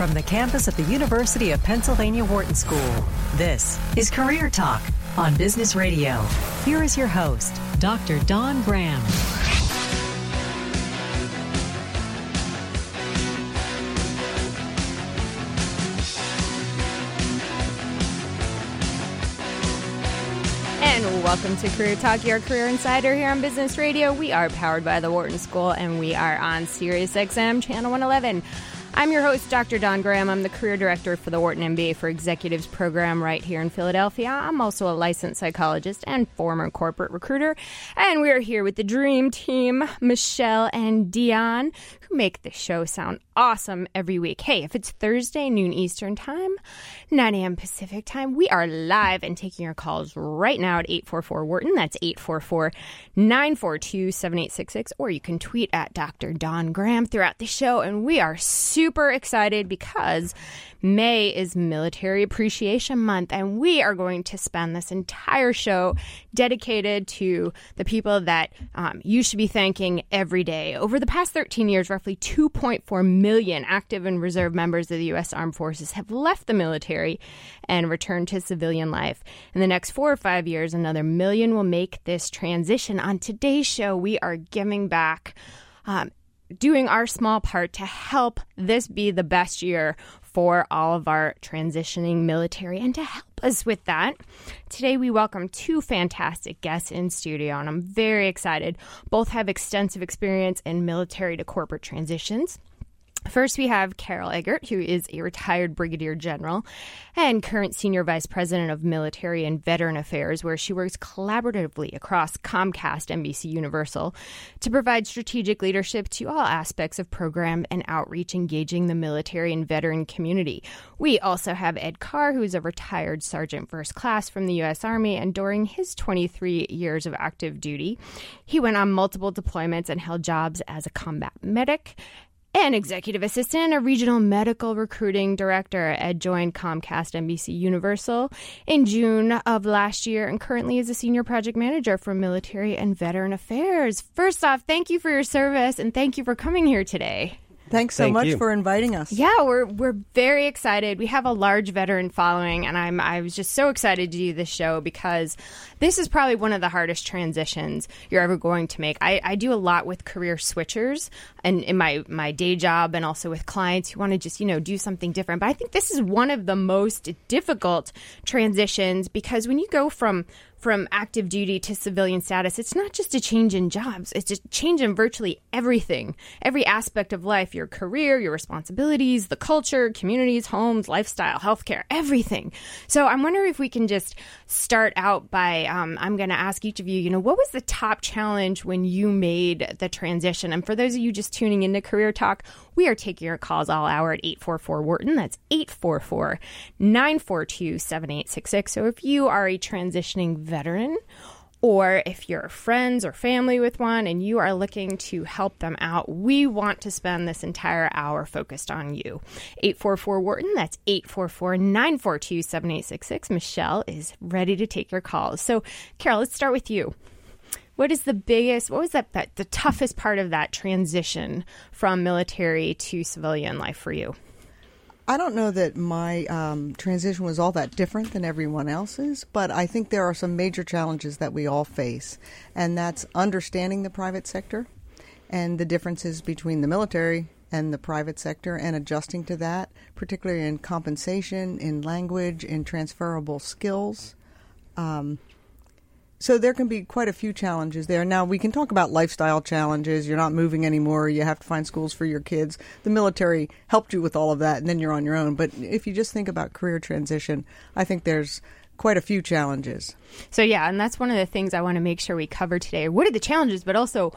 from the campus of the University of Pennsylvania Wharton School. This is Career Talk on Business Radio. Here is your host, Dr. Don Graham. And welcome to Career Talk, your career insider here on Business Radio. We are powered by the Wharton School and we are on Sirius XM Channel 111. I'm your host, Dr. Don Graham. I'm the career director for the Wharton MBA for Executives program right here in Philadelphia. I'm also a licensed psychologist and former corporate recruiter. And we are here with the dream team, Michelle and Dion, who make the show sound awesome every week. Hey, if it's Thursday, noon Eastern Time, 9 a.m. Pacific Time, we are live and taking your calls right now at 844 Wharton. That's 844 942 7866. Or you can tweet at Dr. Don Graham throughout the show. And we are super excited because May is Military Appreciation Month, and we are going to spend this entire show dedicated to the people that um, you should be thanking every day. Over the past 13 years, roughly 2.4 million active and reserve members of the U.S. Armed Forces have left the military and returned to civilian life. In the next four or five years, another million will make this transition. On today's show, we are giving back. Um, doing our small part to help this be the best year for all of our transitioning military. And to help us with that, today we welcome two fantastic guests in studio, and I'm very excited. Both have extensive experience in military to corporate transitions. First, we have Carol Eggert, who is a retired brigadier general and current senior vice president of military and veteran affairs, where she works collaboratively across Comcast, NBC Universal to provide strategic leadership to all aspects of program and outreach engaging the military and veteran community. We also have Ed Carr, who is a retired sergeant first class from the U.S. Army, and during his 23 years of active duty, he went on multiple deployments and held jobs as a combat medic an executive assistant, a regional medical recruiting director. Ed joined Comcast NBC Universal in June of last year and currently is a senior project manager for military and veteran affairs. First off, thank you for your service and thank you for coming here today. Thanks so Thank much you. for inviting us. Yeah, we're we're very excited. We have a large veteran following, and I'm I was just so excited to do this show because this is probably one of the hardest transitions you're ever going to make. I, I do a lot with career switchers, and in my my day job, and also with clients who want to just you know do something different. But I think this is one of the most difficult transitions because when you go from from active duty to civilian status, it's not just a change in jobs, it's a change in virtually everything, every aspect of life your career, your responsibilities, the culture, communities, homes, lifestyle, healthcare, everything. So I'm wondering if we can just start out by um, I'm going to ask each of you, you know, what was the top challenge when you made the transition? And for those of you just tuning into Career Talk, we are taking your calls all hour at 844 Wharton. That's 844 942 7866. So if you are a transitioning veteran, or if you're friends or family with one and you are looking to help them out, we want to spend this entire hour focused on you. 844 Wharton, that's 844 942 7866. Michelle is ready to take your calls. So, Carol, let's start with you. What is the biggest, what was that, that the toughest part of that transition from military to civilian life for you? I don't know that my um, transition was all that different than everyone else's, but I think there are some major challenges that we all face, and that's understanding the private sector and the differences between the military and the private sector and adjusting to that, particularly in compensation, in language, in transferable skills. Um, so there can be quite a few challenges there. Now we can talk about lifestyle challenges. You're not moving anymore. You have to find schools for your kids. The military helped you with all of that, and then you're on your own. But if you just think about career transition, I think there's quite a few challenges. So yeah, and that's one of the things I want to make sure we cover today. What are the challenges, but also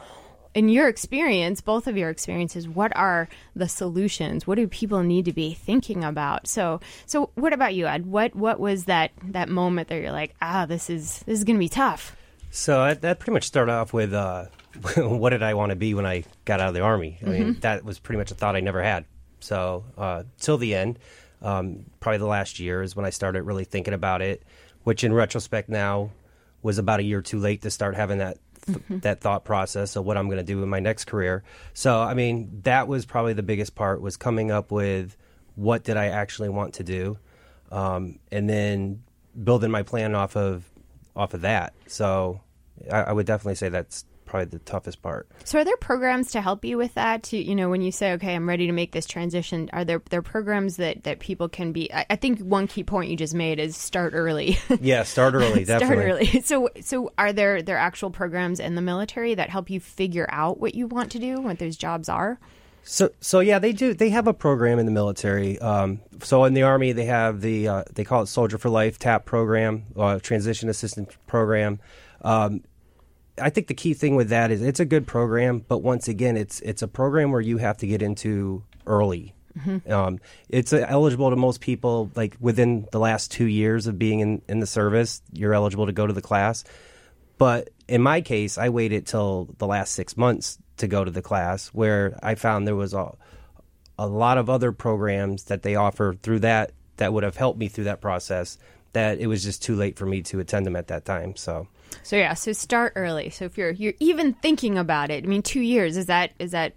in your experience, both of your experiences, what are the solutions? What do people need to be thinking about? So, so what about you, Ed? What what was that that moment that you're like, ah, this is this is going to be tough? So I, that pretty much started off with uh, what did I want to be when I got out of the army? I mean, that was pretty much a thought I never had. So uh, till the end, um, probably the last year is when I started really thinking about it, which in retrospect now was about a year too late to start having that th- that thought process of what I'm going to do in my next career. So I mean, that was probably the biggest part was coming up with what did I actually want to do, um, and then building my plan off of off of that. So I, I would definitely say that's probably the toughest part. So, are there programs to help you with that? To you know, when you say, "Okay, I'm ready to make this transition," are there there programs that that people can be? I, I think one key point you just made is start early. yeah, start early. start Definitely. early. So, so are there there actual programs in the military that help you figure out what you want to do, what those jobs are? So, so yeah, they do. They have a program in the military. Um, so in the army, they have the uh, they call it Soldier for Life TAP program, uh, Transition Assistance Program. Um, I think the key thing with that is it's a good program, but once again, it's it's a program where you have to get into early. Mm-hmm. Um, it's uh, eligible to most people like within the last two years of being in, in the service. You're eligible to go to the class, but in my case, I waited till the last six months to go to the class, where I found there was a a lot of other programs that they offer through that that would have helped me through that process. That it was just too late for me to attend them at that time. So. So yeah, so start early. So if you're you're even thinking about it, I mean, two years is that is that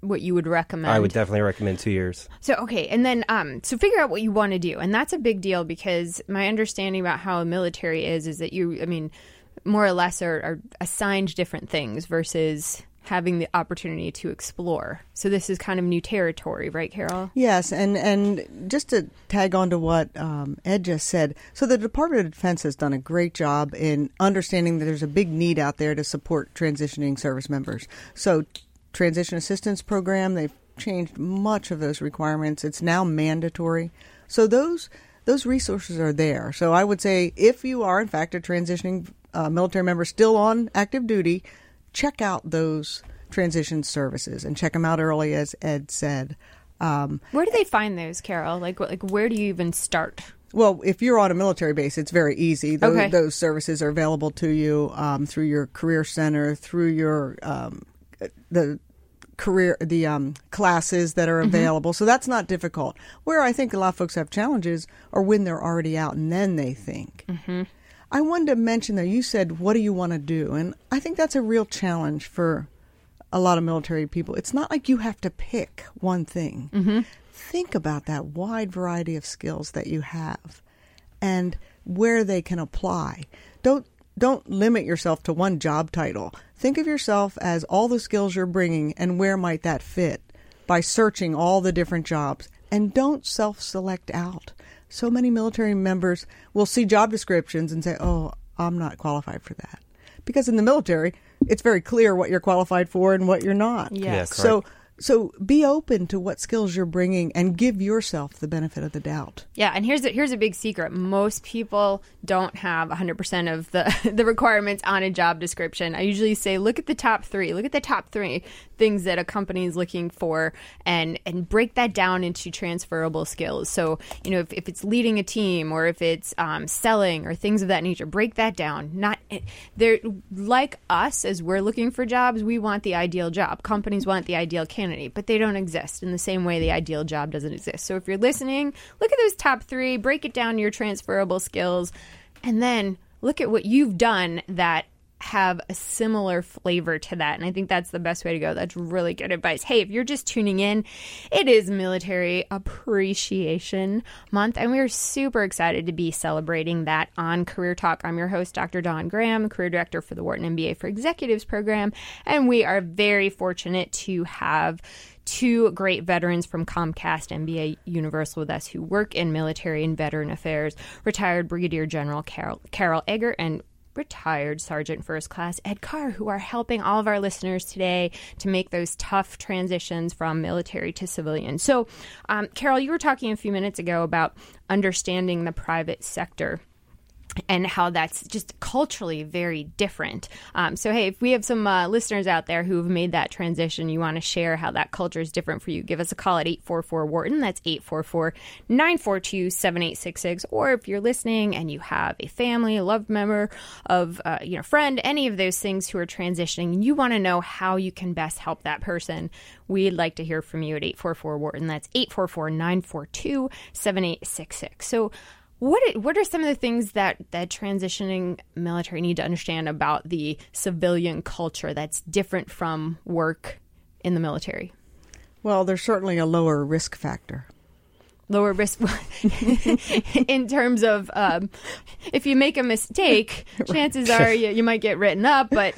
what you would recommend? I would definitely recommend two years. So okay, and then um, so figure out what you want to do, and that's a big deal because my understanding about how a military is is that you, I mean, more or less are, are assigned different things versus having the opportunity to explore. So this is kind of new territory, right, Carol? Yes, and and just to tag on to what um, Ed just said, so the Department of Defense has done a great job in understanding that there's a big need out there to support transitioning service members. So transition assistance program, they've changed much of those requirements. It's now mandatory. So those those resources are there. So I would say if you are in fact a transitioning uh, military member still on active duty, check out those transition services and check them out early, as Ed said. Um, where do they find those, Carol? Like, like where do you even start? Well, if you're on a military base, it's very easy. Those, okay. those services are available to you um, through your career center, through your um, the career the um, classes that are mm-hmm. available. Mm-hmm. So that's not difficult. Where I think a lot of folks have challenges are when they're already out and then they think. Mm-hmm. I wanted to mention that you said, "What do you want to do?" And I think that's a real challenge for a lot of military people. It's not like you have to pick one thing. Mm-hmm. Think about that wide variety of skills that you have, and where they can apply. Don't don't limit yourself to one job title. Think of yourself as all the skills you're bringing and where might that fit by searching all the different jobs. And don't self select out so many military members will see job descriptions and say, "Oh, I'm not qualified for that." Because in the military, it's very clear what you're qualified for and what you're not. Yes. Yeah, so so be open to what skills you're bringing and give yourself the benefit of the doubt. Yeah, and here's a, here's a big secret. Most people don't have 100% of the the requirements on a job description. I usually say look at the top 3. Look at the top 3 things that a company is looking for and and break that down into transferable skills. So, you know, if, if it's leading a team or if it's um, selling or things of that nature, break that down. Not they're like us as we're looking for jobs, we want the ideal job. Companies want the ideal candidate but they don't exist in the same way the ideal job doesn't exist. So if you're listening, look at those top three, break it down your transferable skills, and then look at what you've done that have a similar flavor to that. And I think that's the best way to go. That's really good advice. Hey, if you're just tuning in, it is Military Appreciation Month, and we're super excited to be celebrating that on Career Talk. I'm your host, Dr. Don Graham, Career Director for the Wharton MBA for Executives program, and we are very fortunate to have two great veterans from Comcast NBC Universal with us who work in military and veteran affairs, retired Brigadier General Carol, Carol Eggert and retired Sergeant First Class Ed Carr, who are helping all of our listeners today to make those tough transitions from military to civilian. So, um, Carol, you were talking a few minutes ago about understanding the private sector and how that's just culturally very different. Um, so, hey, if we have some uh, listeners out there who have made that transition, you want to share how that culture is different for you, give us a call at 844 Wharton. That's 844 942 7866. Or if you're listening and you have a family, a loved member of, uh, you know, friend, any of those things who are transitioning, you want to know how you can best help that person, we'd like to hear from you at 844 Wharton. That's 844 942 7866. So, what what are some of the things that that transitioning military need to understand about the civilian culture that's different from work in the military? Well, there's certainly a lower risk factor. lower risk in terms of um, if you make a mistake, chances are you, you might get written up. But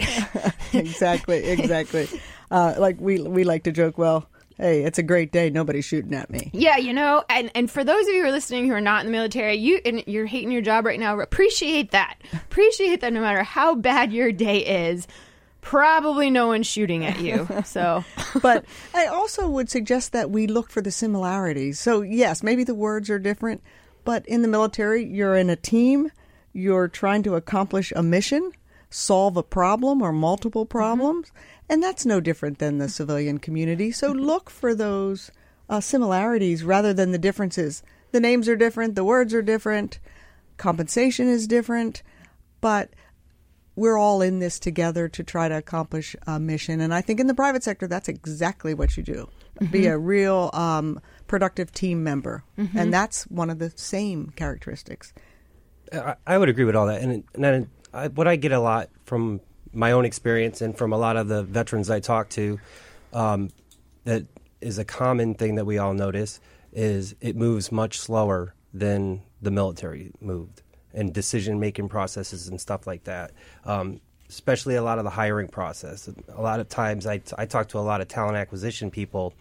exactly, exactly. Uh, like we we like to joke, well. Hey, it's a great day. Nobody's shooting at me. Yeah, you know, and, and for those of you who are listening who are not in the military, you and you're hating your job right now, appreciate that. Appreciate that no matter how bad your day is, probably no one's shooting at you. So, but I also would suggest that we look for the similarities. So, yes, maybe the words are different, but in the military, you're in a team, you're trying to accomplish a mission, solve a problem or multiple problems, mm-hmm. And that's no different than the civilian community. So, look for those uh, similarities rather than the differences. The names are different, the words are different, compensation is different, but we're all in this together to try to accomplish a mission. And I think in the private sector, that's exactly what you do mm-hmm. be a real um, productive team member. Mm-hmm. And that's one of the same characteristics. I, I would agree with all that. And, and I, what I get a lot from my own experience and from a lot of the veterans I talk to, um, that is a common thing that we all notice is it moves much slower than the military moved and decision making processes and stuff like that. Um, especially a lot of the hiring process. A lot of times, I, I talk to a lot of talent acquisition people,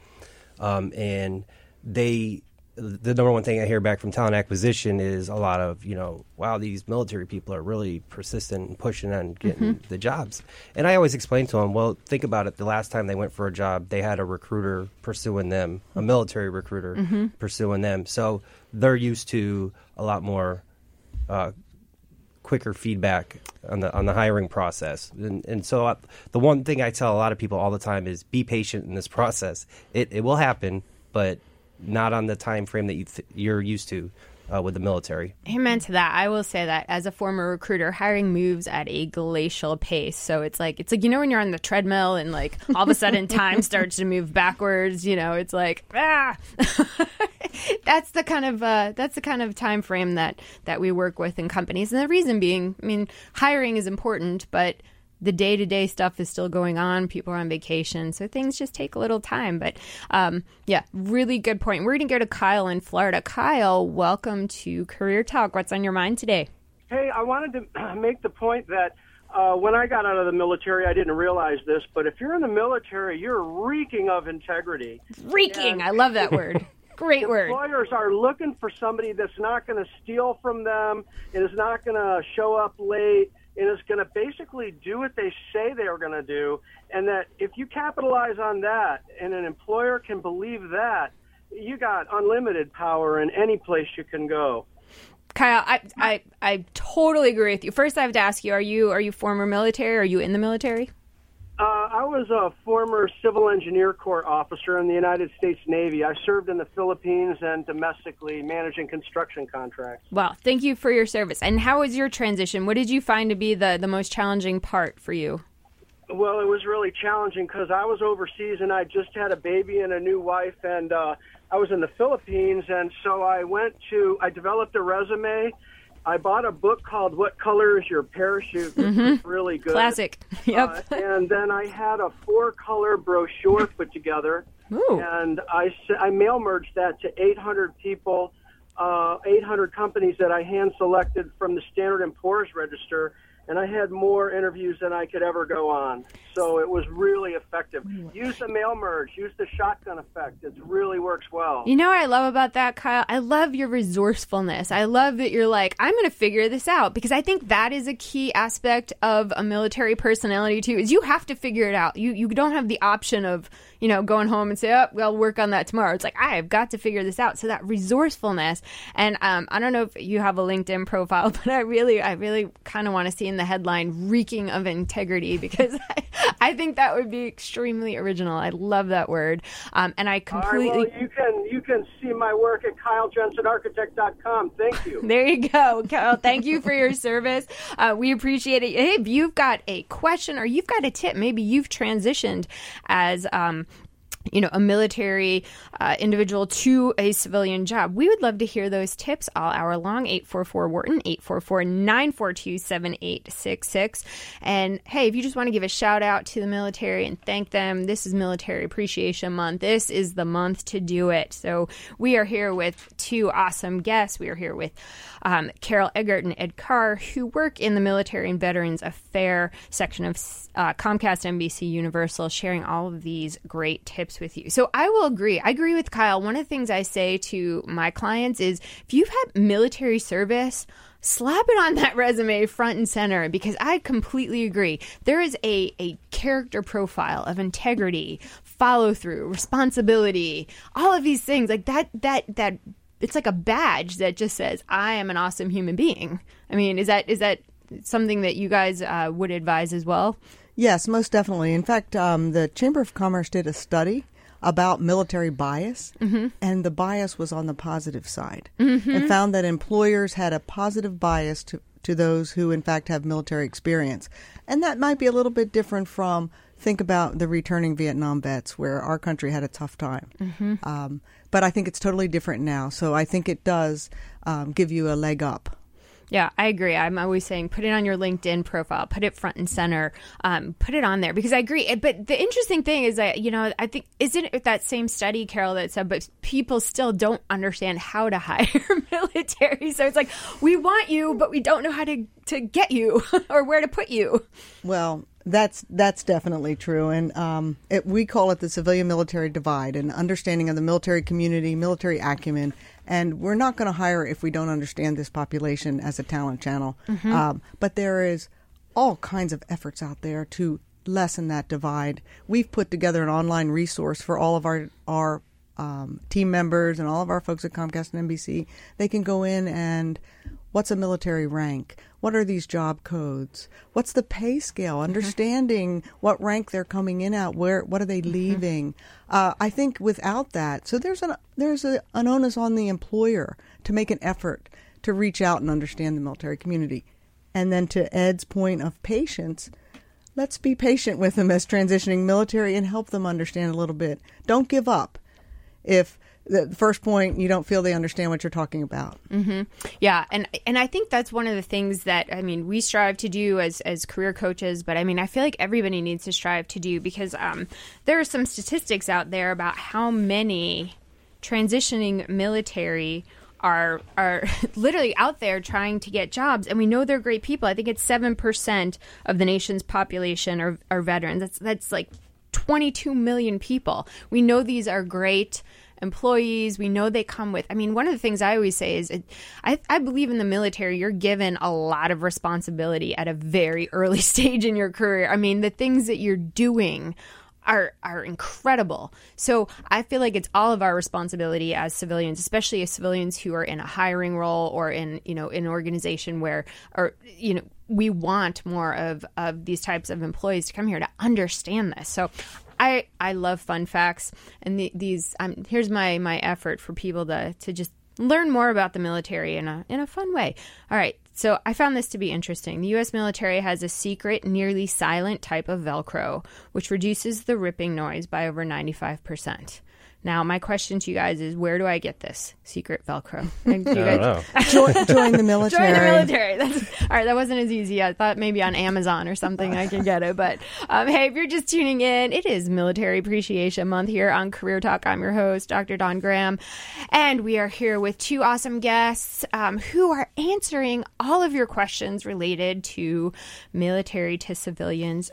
um, and they the number one thing I hear back from talent acquisition is a lot of, you know, wow, these military people are really persistent and pushing on getting mm-hmm. the jobs. And I always explain to them, well, think about it. The last time they went for a job, they had a recruiter pursuing them, a military recruiter mm-hmm. pursuing them. So they're used to a lot more uh, quicker feedback on the on the hiring process. And, and so I, uh, the one thing I tell a lot of people all the time is be patient in this process. It it will happen, but not on the time frame that you th- you're used to uh, with the military. Amen to that. I will say that as a former recruiter, hiring moves at a glacial pace. So it's like it's like you know when you're on the treadmill and like all of a sudden time starts to move backwards. You know, it's like ah. that's the kind of uh, that's the kind of time frame that that we work with in companies, and the reason being, I mean, hiring is important, but the day to day stuff is still going on. People are on vacation, so things just take a little time. But um, yeah, really good point. We're going to go to Kyle in Florida. Kyle, welcome to Career Talk. What's on your mind today? Hey, I wanted to make the point that uh, when I got out of the military, I didn't realize this, but if you're in the military, you're reeking of integrity. Reeking, and I love that word. Great word. Employers are looking for somebody that's not going to steal from them and is not going to show up late and is going to basically do what they say they are going to do. And that if you capitalize on that and an employer can believe that, you got unlimited power in any place you can go. Kyle, I, I I totally agree with you. First, I have to ask you: Are you are you former military? Are you in the military? Uh, I was a former Civil Engineer Corps officer in the United States Navy. I served in the Philippines and domestically managing construction contracts. Well, thank you for your service. And how was your transition? What did you find to be the, the most challenging part for you? Well, it was really challenging because I was overseas and I just had a baby and a new wife, and uh, I was in the Philippines. And so I went to, I developed a resume I bought a book called "What Color Is Your Parachute," which mm-hmm. really good. Classic. Yep. Uh, and then I had a four-color brochure put together, Ooh. and I I mail merged that to 800 people, uh, 800 companies that I hand selected from the Standard and Poor's register and I had more interviews than I could ever go on. So it was really effective. Use the mail merge, use the shotgun effect. It really works well. You know what I love about that, Kyle? I love your resourcefulness. I love that you're like, I'm going to figure this out because I think that is a key aspect of a military personality too. Is you have to figure it out. You you don't have the option of you know, going home and say, oh, well, work on that tomorrow. It's like, I have got to figure this out. So that resourcefulness. And um, I don't know if you have a LinkedIn profile, but I really, I really kind of want to see in the headline reeking of integrity because I, I think that would be extremely original. I love that word. Um, and I completely. Right, well, you can, you can see my work at KyleJensenArchitect.com. Thank you. there you go, Kyle. Thank you for your service. Uh, we appreciate it. Hey, if you've got a question or you've got a tip, maybe you've transitioned as um, you know, a military uh, individual to a civilian job. We would love to hear those tips all hour long. 844 Wharton, 844 942 7866. And hey, if you just want to give a shout out to the military and thank them, this is Military Appreciation Month. This is the month to do it. So we are here with two awesome guests. We are here with um, Carol Eggert and Ed Carr, who work in the Military and Veterans Affair section of uh, Comcast NBC Universal, sharing all of these great tips with you. So I will agree. I agree with Kyle. One of the things I say to my clients is if you've had military service, slap it on that resume front and center because I completely agree. There is a, a character profile of integrity, follow through, responsibility, all of these things like that that that it's like a badge that just says I am an awesome human being. I mean, is that is that something that you guys uh, would advise as well? Yes, most definitely. In fact, um, the Chamber of Commerce did a study about military bias, mm-hmm. and the bias was on the positive side, mm-hmm. and found that employers had a positive bias to to those who, in fact, have military experience, and that might be a little bit different from think about the returning Vietnam vets, where our country had a tough time. Mm-hmm. Um, but I think it's totally different now. So I think it does um, give you a leg up. Yeah, I agree. I'm always saying put it on your LinkedIn profile, put it front and center, um, put it on there because I agree. But the interesting thing is that, you know, I think, isn't it that same study, Carol, that said, but people still don't understand how to hire military. So it's like, we want you, but we don't know how to, to get you or where to put you. Well, that's that's definitely true, and um, it, we call it the civilian military divide, an understanding of the military community, military acumen, and we're not going to hire if we don't understand this population as a talent channel. Mm-hmm. Um, but there is all kinds of efforts out there to lessen that divide. We've put together an online resource for all of our our um, team members and all of our folks at Comcast and NBC. They can go in and what's a military rank? What are these job codes? What's the pay scale? Mm-hmm. Understanding mm-hmm. what rank they're coming in at, where what are they mm-hmm. leaving? Uh, I think without that, so there's an there's a, an onus on the employer to make an effort to reach out and understand the military community, and then to Ed's point of patience. Let's be patient with them as transitioning military and help them understand a little bit. Don't give up. If the first point you don't feel they understand what you're talking about. Mm-hmm. yeah and and i think that's one of the things that i mean we strive to do as as career coaches but i mean i feel like everybody needs to strive to do because um, there are some statistics out there about how many transitioning military are are literally out there trying to get jobs and we know they're great people. I think it's 7% of the nation's population are, are veterans. That's that's like 22 million people we know these are great employees. We know they come with. I mean, one of the things I always say is, it, I, I believe in the military. You're given a lot of responsibility at a very early stage in your career. I mean, the things that you're doing are are incredible. So I feel like it's all of our responsibility as civilians, especially as civilians who are in a hiring role or in you know an organization where or you know we want more of of these types of employees to come here to understand this. So I I love fun facts, and the, these. Um, here's my my effort for people to to just learn more about the military in a in a fun way. All right. So I found this to be interesting. The US military has a secret, nearly silent type of Velcro, which reduces the ripping noise by over 95%. Now, my question to you guys is, where do I get this secret Velcro? I don't know. join, join, the military. Join the military. That's, all right, that wasn't as easy. I thought maybe on Amazon or something I could get it. But um, hey, if you're just tuning in, it is Military Appreciation Month here on Career Talk. I'm your host, Dr. Don Graham, and we are here with two awesome guests um, who are answering all of your questions related to military to civilians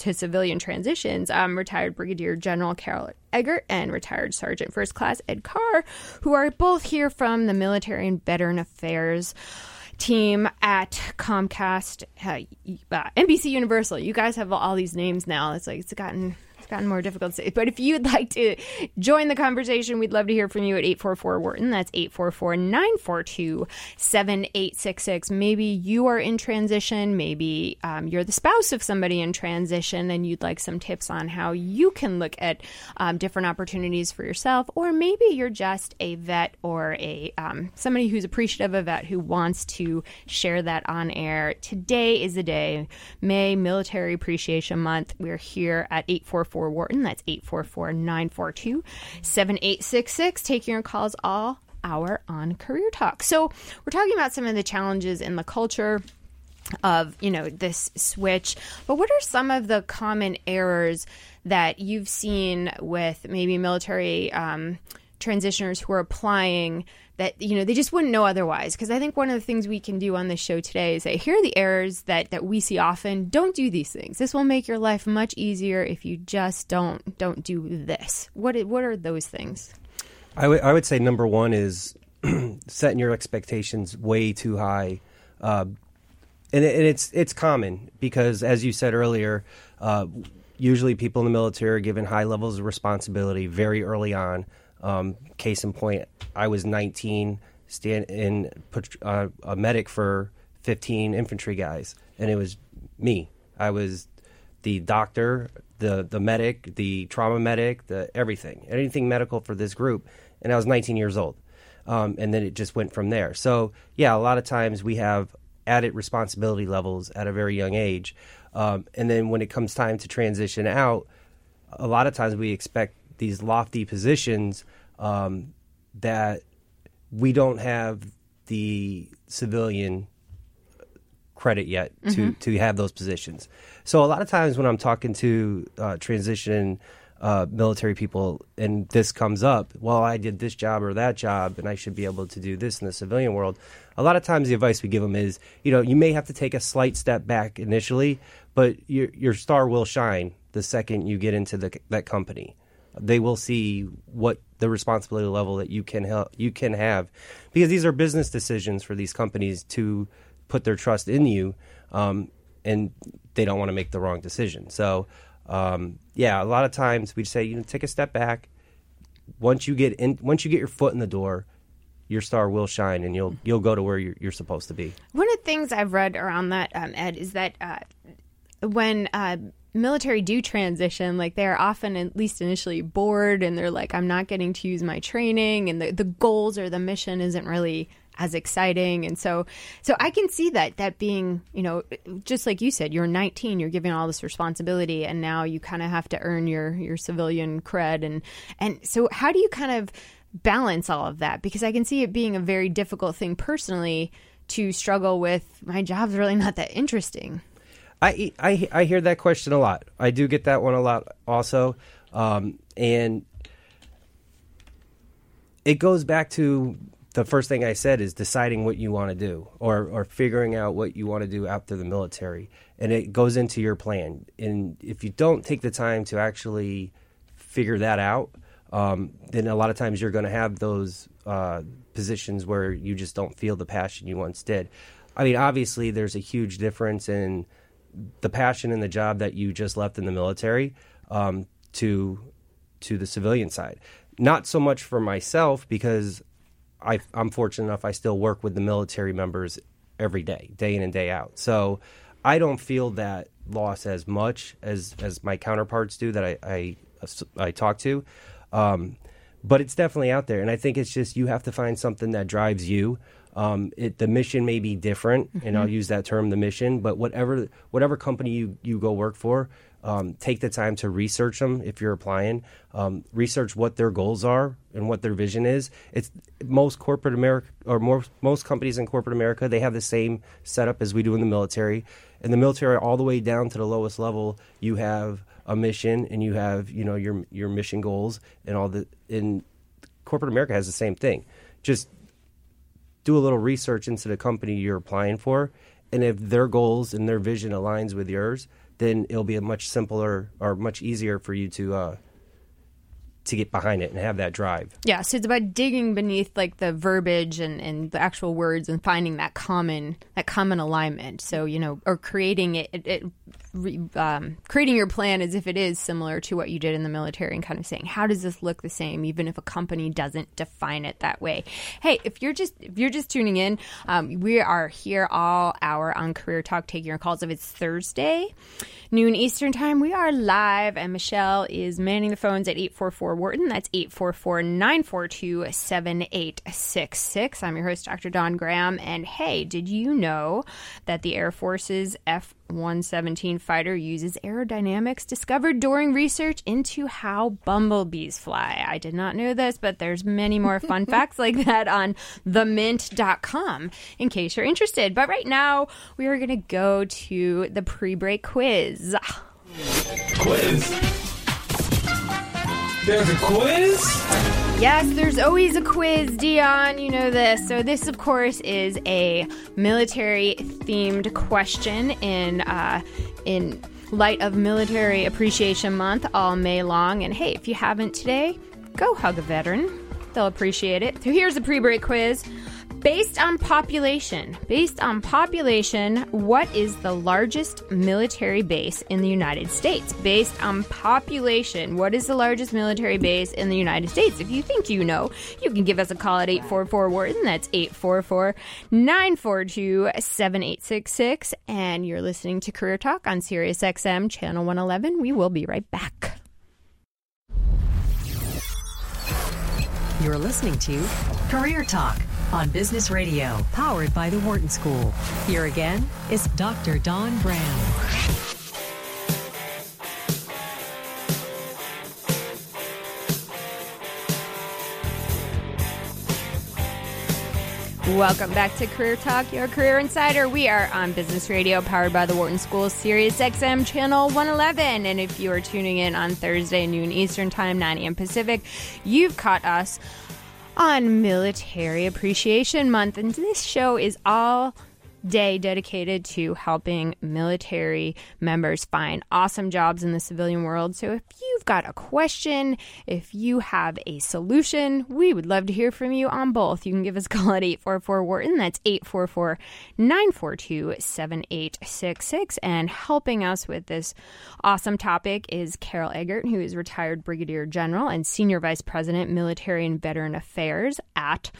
to civilian transitions, um, retired Brigadier General Carol Eggert and retired Sergeant First Class Ed Carr, who are both here from the Military and Veteran Affairs team at Comcast, uh, uh, NBC Universal. You guys have all these names now. It's like it's gotten gotten more difficult to say. But if you'd like to join the conversation, we'd love to hear from you at 844 Wharton. That's 844 942 7866. Maybe you are in transition. Maybe um, you're the spouse of somebody in transition and you'd like some tips on how you can look at um, different opportunities for yourself. Or maybe you're just a vet or a um, somebody who's appreciative of vet who wants to share that on air. Today is the day, May Military Appreciation Month. We're here at 844 844 Wharton. That's 844 942 7866. Taking your calls all hour on Career Talk. So, we're talking about some of the challenges in the culture of you know this switch but what are some of the common errors that you've seen with maybe military um, transitioners who are applying that you know they just wouldn't know otherwise. Because i think one of the things we can do on this show today is say here are the errors that that we see often. Don't do these things. This will make your life much easier if you just don't don't do this. What what are those things? I would I would say number one is setting your expectations way too high, uh, and, it, and it's it's common because as you said earlier, uh, usually people in the military are given high levels of responsibility very early on. Um, case in point, I was 19, stand in uh, a medic for 15 infantry guys, and it was me. I was the doctor, the the medic, the trauma medic, the everything, anything medical for this group, and I was 19 years old, um, and then it just went from there. So yeah, a lot of times we have added responsibility levels at a very young age, um, and then when it comes time to transition out, a lot of times we expect these lofty positions um, that we don't have the civilian credit yet to mm-hmm. to have those positions. So a lot of times when I'm talking to uh, transition uh, military people and this comes up, well, I did this job or that job, and I should be able to do this in the civilian world. A lot of times, the advice we give them is, you know, you may have to take a slight step back initially, but your your star will shine the second you get into the, that company. They will see what the responsibility level that you can help you can have, because these are business decisions for these companies to put their trust in you, um, and they don't want to make the wrong decision. So, um, yeah, a lot of times we say, you know, take a step back. Once you get in, once you get your foot in the door, your star will shine, and you'll you'll go to where you're, you're supposed to be. One of the things I've read around that, um, Ed, is that uh, when uh, military do transition, like they're often at least initially bored, and they're like, "I'm not getting to use my training," and the the goals or the mission isn't really as exciting. And so so i can see that that being you know just like you said you're 19 you're giving all this responsibility and now you kind of have to earn your your civilian cred. And and so how do you kind of balance all of that? Because i can see it being a very difficult thing personally to struggle with my job's really not that interesting i i, I hear that question a lot i do get that one a lot also um, and it goes back to the first thing I said is deciding what you want to do or, or figuring out what you want to do after the military. And it goes into your plan. And if you don't take the time to actually figure that out, um, then a lot of times you're going to have those uh, positions where you just don't feel the passion you once did. I mean, obviously, there's a huge difference in the passion and the job that you just left in the military um, to to the civilian side. Not so much for myself because I, I'm fortunate enough I still work with the military members every day, day in and day out. So I don't feel that loss as much as as my counterparts do that I I, I talk to. Um, but it's definitely out there, and I think it's just you have to find something that drives you. Um, it, the mission may be different, mm-hmm. and I'll use that term, the mission. But whatever whatever company you, you go work for, um, take the time to research them if you're applying. Um, research what their goals are and what their vision is. It's most corporate America or more, most companies in corporate America they have the same setup as we do in the military. In the military, all the way down to the lowest level, you have a mission and you have you know your your mission goals and all the. In corporate America has the same thing. Just do a little research into the company you're applying for, and if their goals and their vision aligns with yours then it'll be a much simpler or much easier for you to uh, to get behind it and have that drive. Yeah, so it's about digging beneath like the verbiage and, and the actual words and finding that common that common alignment. So you know, or creating it, it, it um, creating your plan as if it is similar to what you did in the military and kind of saying how does this look the same even if a company doesn't define it that way? Hey if you're just if you're just tuning in um, we are here all hour on career talk. Taking your calls. If it's thursday noon eastern time we are live. And michelle is manning the phones at 844 wharton. That's 844-942-7866 i'm your host dr don graham. And hey did you know that the air force's f 117 fighter uses aerodynamics discovered during research into how bumblebees fly. I did not know this, but there's many more fun facts like that on themint.com in case you're interested. But right now, we are going to go to the pre-break quiz. Quiz. There's a quiz? Yes, there's always a quiz, Dion. You know this. So, this, of course, is a military themed question in, uh, in light of Military Appreciation Month all May long. And hey, if you haven't today, go hug a veteran. They'll appreciate it. So, here's a pre break quiz. Based on population, based on population, what is the largest military base in the United States? Based on population, what is the largest military base in the United States? If you think you know, you can give us a call at 844 Wharton. That's 844 942 7866. And you're listening to Career Talk on Sirius XM, Channel 111. We will be right back. You're listening to Career Talk on Business Radio, powered by the Wharton School. Here again is Dr. Don Graham. Welcome back to Career Talk, your career insider. We are on Business Radio, powered by the Wharton School, Sirius XM Channel 111. And if you are tuning in on Thursday, noon Eastern Time, 9 a.m. Pacific, you've caught us on Military Appreciation Month. And this show is all day dedicated to helping military members find awesome jobs in the civilian world. So if you've got a question, if you have a solution, we would love to hear from you on both. You can give us a call at 844 Wharton. That's 844 942 7866. And helping us with this awesome topic is Carol Eggert, who is retired Brigadier General and Senior Vice President, Military and Veteran Affairs at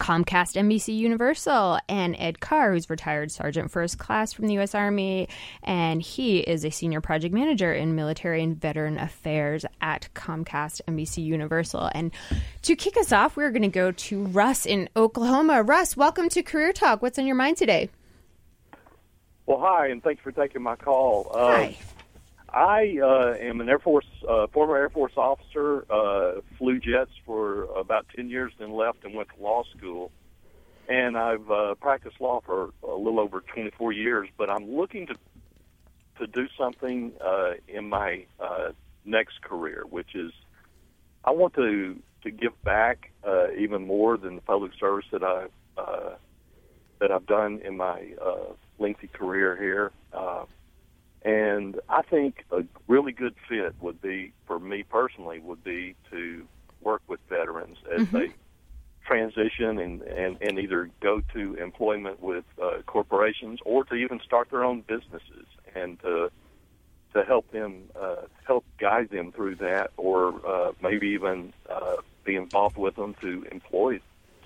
Comcast NBC Universal, and Ed Carr, who's retired Sergeant First Class from the U.S. Army, and he is a senior project manager in military and veteran affairs at Comcast NBC Universal. And to kick us off, we're going to go to Russ in Oklahoma. Russ, welcome to Career Talk. What's on your mind today? Well, hi, and thanks for taking my call. Uh, Hi. I uh, am an Air Force, uh, former Air Force officer, uh, flew jets for about 10 years, then left and went to law school. And I've uh, practiced law for a little over 24 years, but I'm looking to to do something uh, in my uh, next career, which is I want to to give back uh, even more than the public service that I've uh, that I've done in my uh, lengthy career here. Uh, and I think a really good fit would be, for me personally, would be to work with veterans as they transition and, and, and either go to employment with uh, corporations or to even start their own businesses and to to help them uh, help guide them through that, or uh, maybe even uh, be involved with them to employ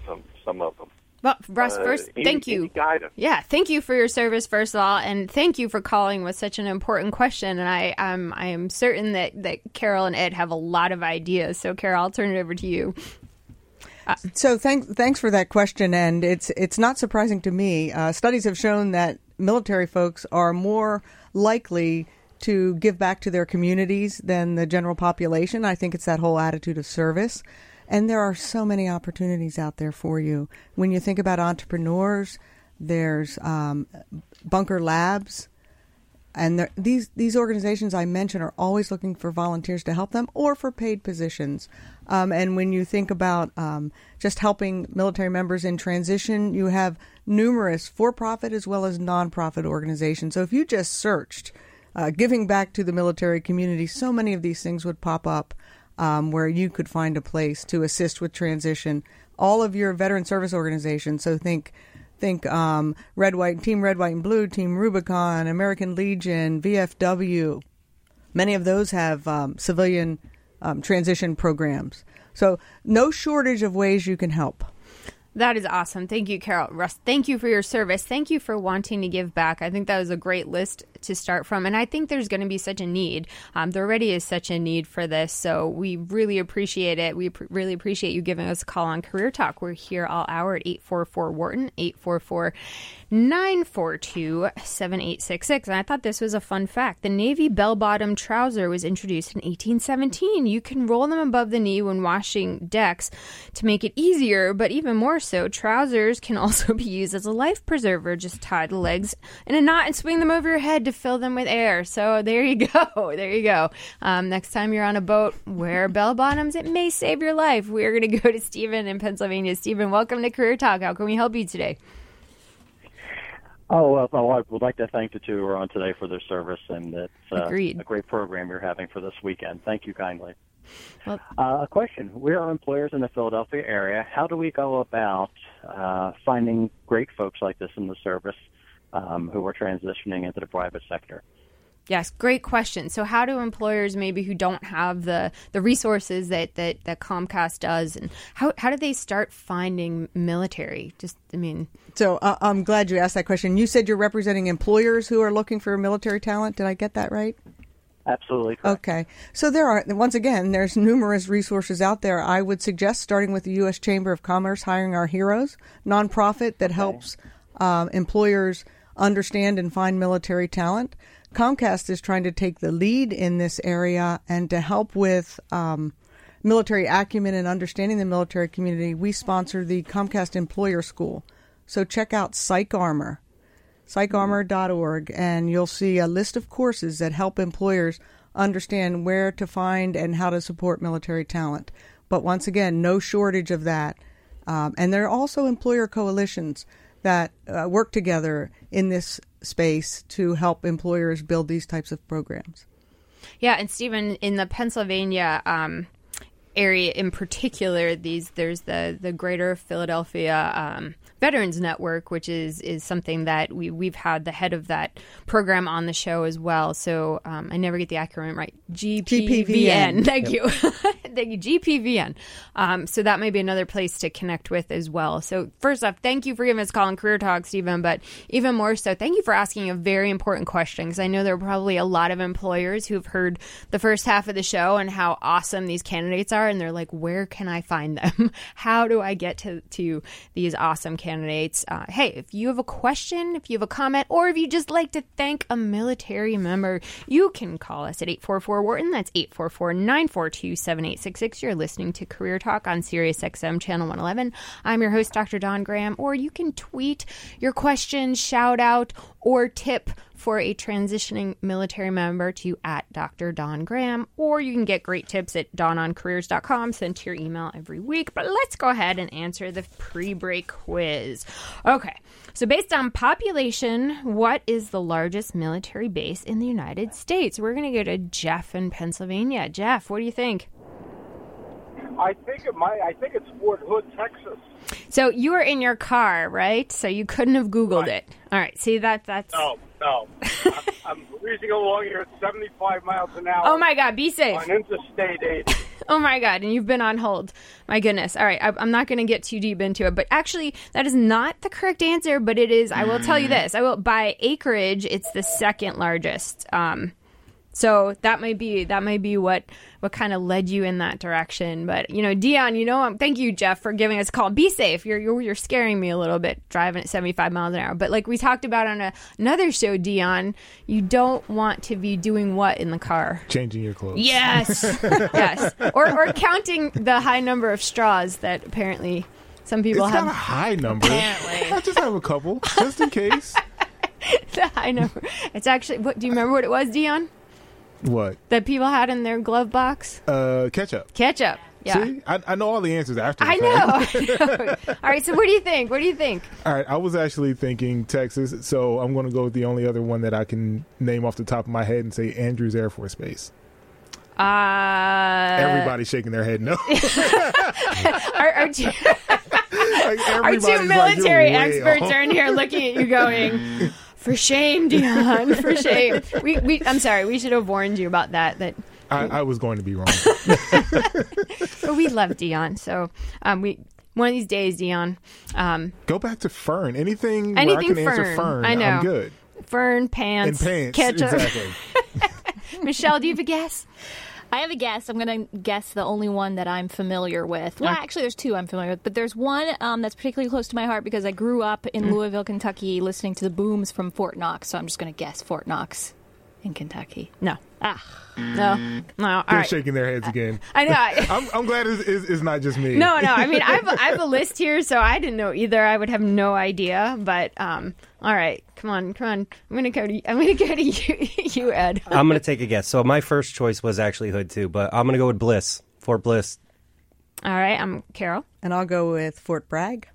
some some of them. Well, Russ, Uh, first, any- thank you. any guidance. Yeah, thank you for your service, first of all, and thank you for calling with such an important question. And I, um, I am certain that, that Carol and Ed have a lot of ideas. So, Carol, I'll turn it over to you. So thanks thanks for that question, and it's it's not surprising to me. Uh, studies have shown that military folks are more likely to give back to their communities than the general population. I think it's that whole attitude of service, and there are so many opportunities out there for you. When you think about entrepreneurs, there's um, Bunker Labs and there- these these organizations I mentioned are always looking for volunteers to help them or for paid positions. Um, and when you think about um, just helping military members in transition, you have numerous for-profit as well as non-profit organizations. So if you just searched uh, giving back to the military community, so many of these things would pop up um, where you could find a place to assist with transition. All of your veteran service organizations. So think think um, red, white, team red, white, and blue, team Rubicon, American Legion, VFW. Many of those have um, civilian um, transition programs. So no shortage of ways you can help. That is awesome. Thank you, Carol. Russ, thank you for your service. Thank you for wanting to give back. I think that was a great list to start from. And I think there's going to be such a need. Um, there already is such a need for this. So we really appreciate it. We pr- really appreciate you giving us a call on Career Talk. We're here all hour at 844 Wharton, 844 942 7866. And I thought this was a fun fact. The Navy bell bottom trouser was introduced in 1817. You can roll them above the knee when washing decks to make it easier, but even more so, trousers can also be used as a life preserver. Just tie the legs in a knot and swing them over your head to fill them with air. So there you go. There you go. Um, next time you're on a boat, wear bell bottoms. It may save your life. We're going to go to Stephen in Pennsylvania. Stephen, welcome to Career Talk. How can we help you today? Oh, well, well, I would like to thank the two who are on today for their service, and it's uh, a great program you're having for this weekend. Thank you kindly. Well- uh, a question. We are employers in the Philadelphia area. How do we go about uh, finding great folks like this in the service um, who are transitioning into the private sector? Yes, great question. So, how do employers maybe who don't have the, the resources that, that, that Comcast does, and how, how do they start finding military? Just, I mean, So uh, I'm glad you asked that question. You said you're representing employers who are looking for military talent. Did I get that right? Absolutely correct. Okay. So there are, once again, there's numerous resources out there. I would suggest starting with the U.S. Chamber of Commerce, Hiring Our Heroes, nonprofit that helps um, employers understand and find military talent. Comcast is trying to take the lead in this area and to help with um, military acumen and understanding the military community. We sponsor the Comcast Employer School. So check out PsychArmor psycharmor.org, and you'll see a list of courses that help employers understand where to find and how to support military talent. But once again, no shortage of that. Um, and there are also employer coalitions that uh, work together in this space to help employers build these types of programs. Yeah, and Stephen, in the Pennsylvania um, area in particular, these there's the the Greater Philadelphia um, Veterans Network, which is is something that we we've had the head of that program on the show as well. So um, I never get the acronym right. GPVN. GPVN. Thank you. thank you. GPVN. Um, so that may be another place to connect with as well. So first off, thank you for giving us a call on Career Talk, Stephen. But even more so, thank you for asking a very important question because I know there are probably a lot of employers who've heard the first half of the show and how awesome these candidates are, and they're like, "Where can I find them? how do I get to to these awesome candidates?" Uh, hey, if you have a question, if you have a comment, or if you just like to thank a military member, you can call us at eight four four Wharton. That's 844 942 7866. You're listening to Career Talk on Sirius XM Channel 111. I'm your host, Dr. Don Graham, or you can tweet your question, shout out, or tip for a transitioning military member to at Dr. Don Graham, or you can get great tips at dononcareers.com sent to your email every week. But let's go ahead and answer the pre break quiz. Okay, so based on population, what is the largest military base in the United States? We're going to go to Jeff in Pennsylvania. Jeff, what do you think? I think it might. I think it's Fort Hood, Texas. So you were in your car, right? So you couldn't have Googled Right. it. All right, see that that's. No, no. I'm, I'm breezing along here at 75 miles an hour. Oh my God! Be safe. On Interstate 80. Oh my God! And you've been on hold. My goodness. All right, I, I'm not going to get too deep into it, but actually, that is not the correct answer. But it is. I will tell you this. I will by acreage. It's the second largest. Um, so that might be that might be what what kind of led you in that direction. But you know, Dion, you know, um, thank you, Jeff, for giving us a call. Be safe. You're you're, you're scaring me a little bit driving at 75 miles an hour. But like we talked about on a, another show, Dion, you don't want to be doing what in the car. Changing your clothes. Yes, yes, or or counting the high number of straws that apparently some people It's have. not a high number. Apparently. I just have a couple, just in case. the high number. It's actually. What do you remember? What it was, Dion? What? That people had in their glove box? Uh, ketchup. Ketchup. Yeah. See, I, I know all the answers after. I know. I know. All right. So, what do you think? What do you think? All right, I was actually thinking Texas, so I'm going to go with the only other one that I can name off the top of my head and say Andrews Air Force Base. Uh, Everybody's shaking their head no. Our, our, two, Like, our two military "You're experts off." are in here looking at you, going, "For shame, Dion. For shame." We, we, I'm sorry. We should have warned you about that. That I, I was going to be wrong. but we love Dion, so um, we One of these days, Dion. Um, Go back to Fern. Anything, where I Anything can answer Fern. Fern, I know. I'm good. Fern pants, And pants, ketchup. exactly. Michelle, do you have a guess? I have a guess. I'm going to guess the only one that I'm familiar with. Well, actually, there's two I'm familiar with, but there's one um, that's particularly close to my heart because I grew up in Mm. Louisville, Kentucky, listening to the booms from Fort Knox. So I'm just going to guess Fort Knox in Kentucky. No. Ah. No. No. All They're right. shaking their heads again. I know. I- I'm, I'm glad it's, it's, it's not just me. No, no. I mean, I have, I have a list here, so I didn't know either. I would have no idea. But um, all right, come on, come on. I'm gonna go to I'm gonna go to you, you Ed. I'm going to take a guess. So my first choice was actually Hood too, but I'm going to go with Bliss, Fort Bliss. All right, I'm Carol. And I'll go with Fort Bragg.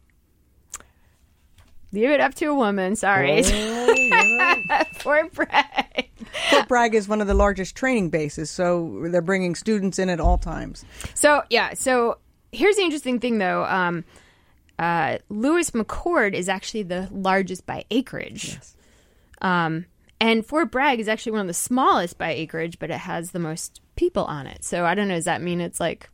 Give it up to a woman. Sorry. Fort Bragg. Fort Bragg is one of the largest training bases, so they're bringing students in at all times. So yeah, so here's the interesting thing though. Um, uh, Lewis-McChord is actually the largest by acreage. Um, and Fort Bragg is actually one of the smallest by acreage, but it has the most people on it. So I don't know. Does that mean it's like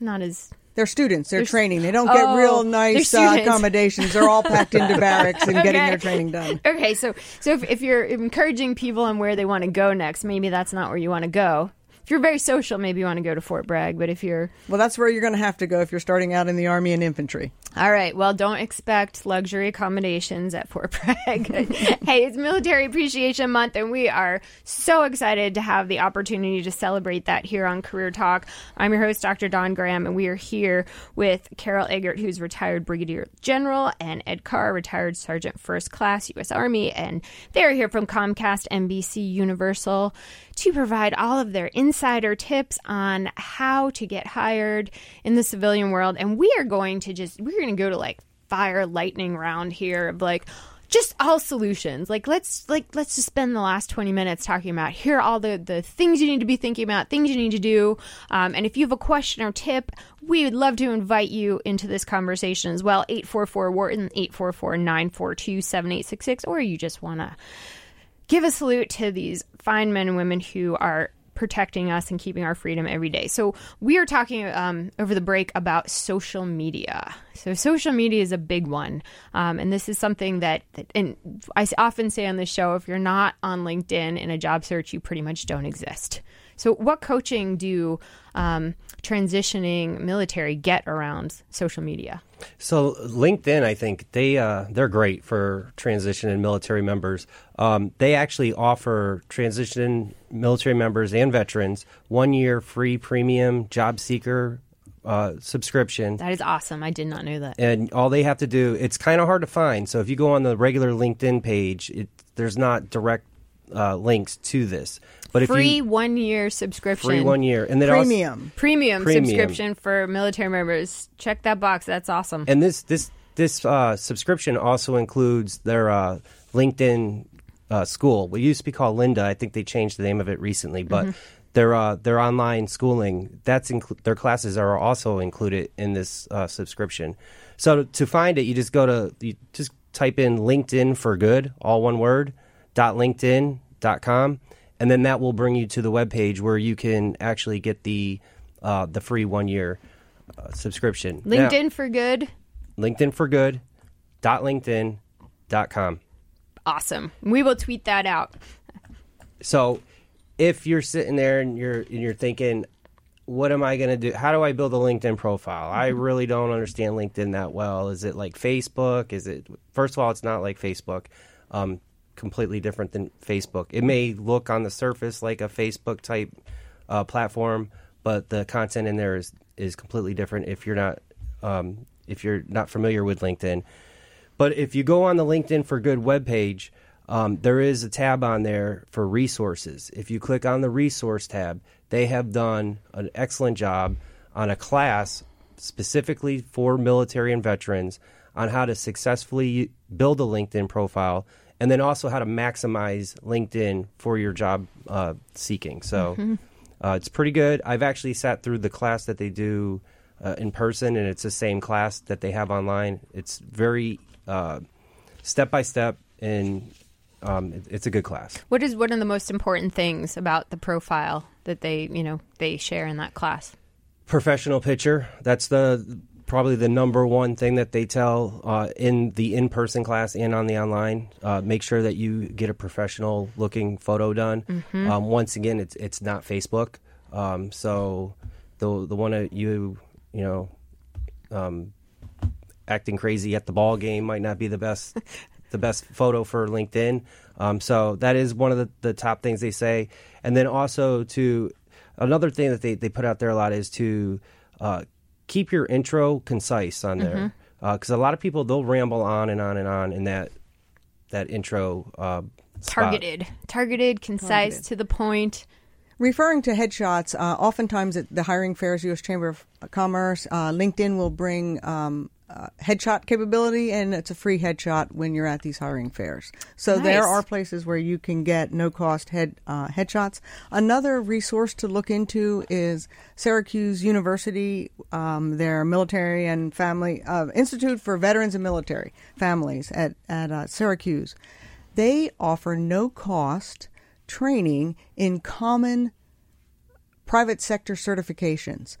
not as They're students. They're, They're- training. They don't get Oh, real they're nice uh, accommodations. They're all packed into barracks and getting their training done. Okay, so so if, if you're encouraging people on where they want to go next, maybe that's not where you want to go. If you're very social, maybe you want to go to Fort Bragg. But if you're Well, that's where you're going to have to go if you're starting out in the Army and infantry. all right, well, don't expect luxury accommodations at Fort Bragg. hey, it's Military Appreciation Month, and we are so excited to have the opportunity to celebrate that here on Career Talk. I'm your host, Dr. Don Graham, and we are here with Carol Eggert, who's retired Brigadier General, and Ed Carr, retired Sergeant First Class, U.S. Army, and they're here from Comcast, NBC, Universal to provide all of their insider tips on how to get hired in the civilian world. And we are going to just, we're going to go to like fire lightning round here of like, just all solutions. Like let's like let's just spend the last twenty minutes talking about here are all the the things you need to be thinking about, things you need to do. Um, and if you have a question or tip, we would love to invite you into this conversation as well. Eight four four Wharton, 844-942-7866, or you just wanna give a salute to these fine men and women who are protecting us and keeping our freedom every day. So we are talking um, over the break about social media. So social media is a big one, um, and this is something that, that, and I often say on this show, if you're not on LinkedIn in a job search, you pretty much don't exist. So what coaching do um, transitioning military get around social media? So LinkedIn, I think they uh, they're great for transition and military members. Um, they actually offer transition military members and veterans one year free premium job seeker uh, subscription. That is awesome. I did not know that. and all they have to do it's kind of hard to find so if you go on the regular linkedin page it, there's not direct uh, links to this but if Free you one year subscription. free one year and then also- Premium. premium, Premium. subscription for military members. Check that box. That's awesome. and this this this uh, subscription also includes their uh, linkedin uh, school what used to be called lynda i think they changed the name of it recently but Mhm. their uh, their online schooling that's inclu- their classes are also included in this uh, subscription so to find it you just go to you just type in linkedin for good all one word dot linkedin dot com and then that will bring you to the web page where you can actually get the uh, the free one year uh, subscription Now- LinkedIn for good. LinkedIn for good. Dot LinkedIn. Dot com. Awesome. We will tweet that out. So, if you're sitting there and you're and you're thinking, what am I going to do? How do I build a LinkedIn profile? I really don't understand LinkedIn that well. Is it like Facebook? Is it first of all, it's not like Facebook. Um, completely different than Facebook. It may look on the surface like a Facebook type uh, platform, but the content in there is is completely different. If you're not um, if you're not familiar with LinkedIn, but if you go on the LinkedIn for Good webpage, um, there is a tab on there for resources. If you click on the resource tab, they have done an excellent job on a class specifically for military and veterans on how to successfully build a LinkedIn profile and then also how to maximize LinkedIn for your job uh, seeking. So Mhm. uh, it's pretty good. I've actually sat through the class that they do uh, in person, and it's the same class that they have online. It's very uh, step by step, and um, it- it's a good class. What is one of the most important things about the profile that they, you know, they share in that class? Professional picture. That's the probably the number one thing that they tell uh, in the in-person class and on the online. Uh, make sure that you get a professional-looking photo done. Mhm. Um, once again, it's it's not Facebook, um, so the the one that you you know um, acting crazy at the ball game might not be the best the best photo for LinkedIn. Um, so that is one of the, the top things they say. And then also to another thing that they, they put out there a lot is to uh, keep your intro concise on there because a lot of people they'll ramble on and on and on in that that intro uh, spot. Targeted, targeted, concise, Targeted. to the point. Referring to headshots, uh, oftentimes at the hiring fairs, U.S. Chamber of Commerce, uh, LinkedIn will bring um, uh, headshot capability, and it's a free headshot when you're at these hiring fairs. So there are places where you can get no cost head uh, headshots. Another resource to look into is Syracuse University, um, their military and family uh, Institute for Veterans and Military Families at at uh, Syracuse. They offer no cost training in common private sector certifications.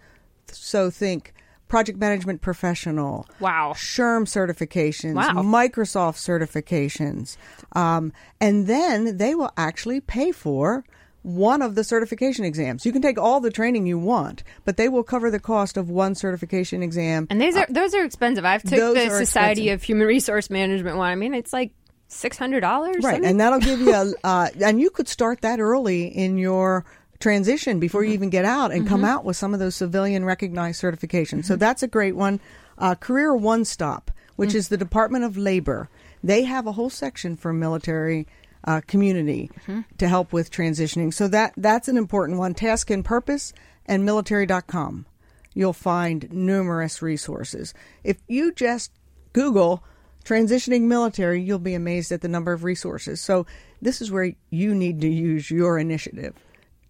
So think project management professional. Wow. SHRM certifications. Wow. Microsoft certifications. Um, and then they will actually pay for one of the certification exams. You can take all the training you want, but they will cover the cost of one certification exam. And those are those are expensive. I've took the Society expensive. of Human Resource Management one. I mean, it's like six hundred dollars. Right, and that'll give you a, uh, and you could start that early in your transition before you even get out and come Mhm. out with some of those civilian recognized certifications. Mm-hmm. So that's a great one. Uh, Career One Stop, which Mm. is the Department of Labor, they have a whole section for military. Uh, community Mm-hmm. to help with transitioning. So that that's an important one. Task and Purpose and military.com. You'll find numerous resources. If you just Google transitioning military, you'll be amazed at the number of resources. So this is where you need to use your initiative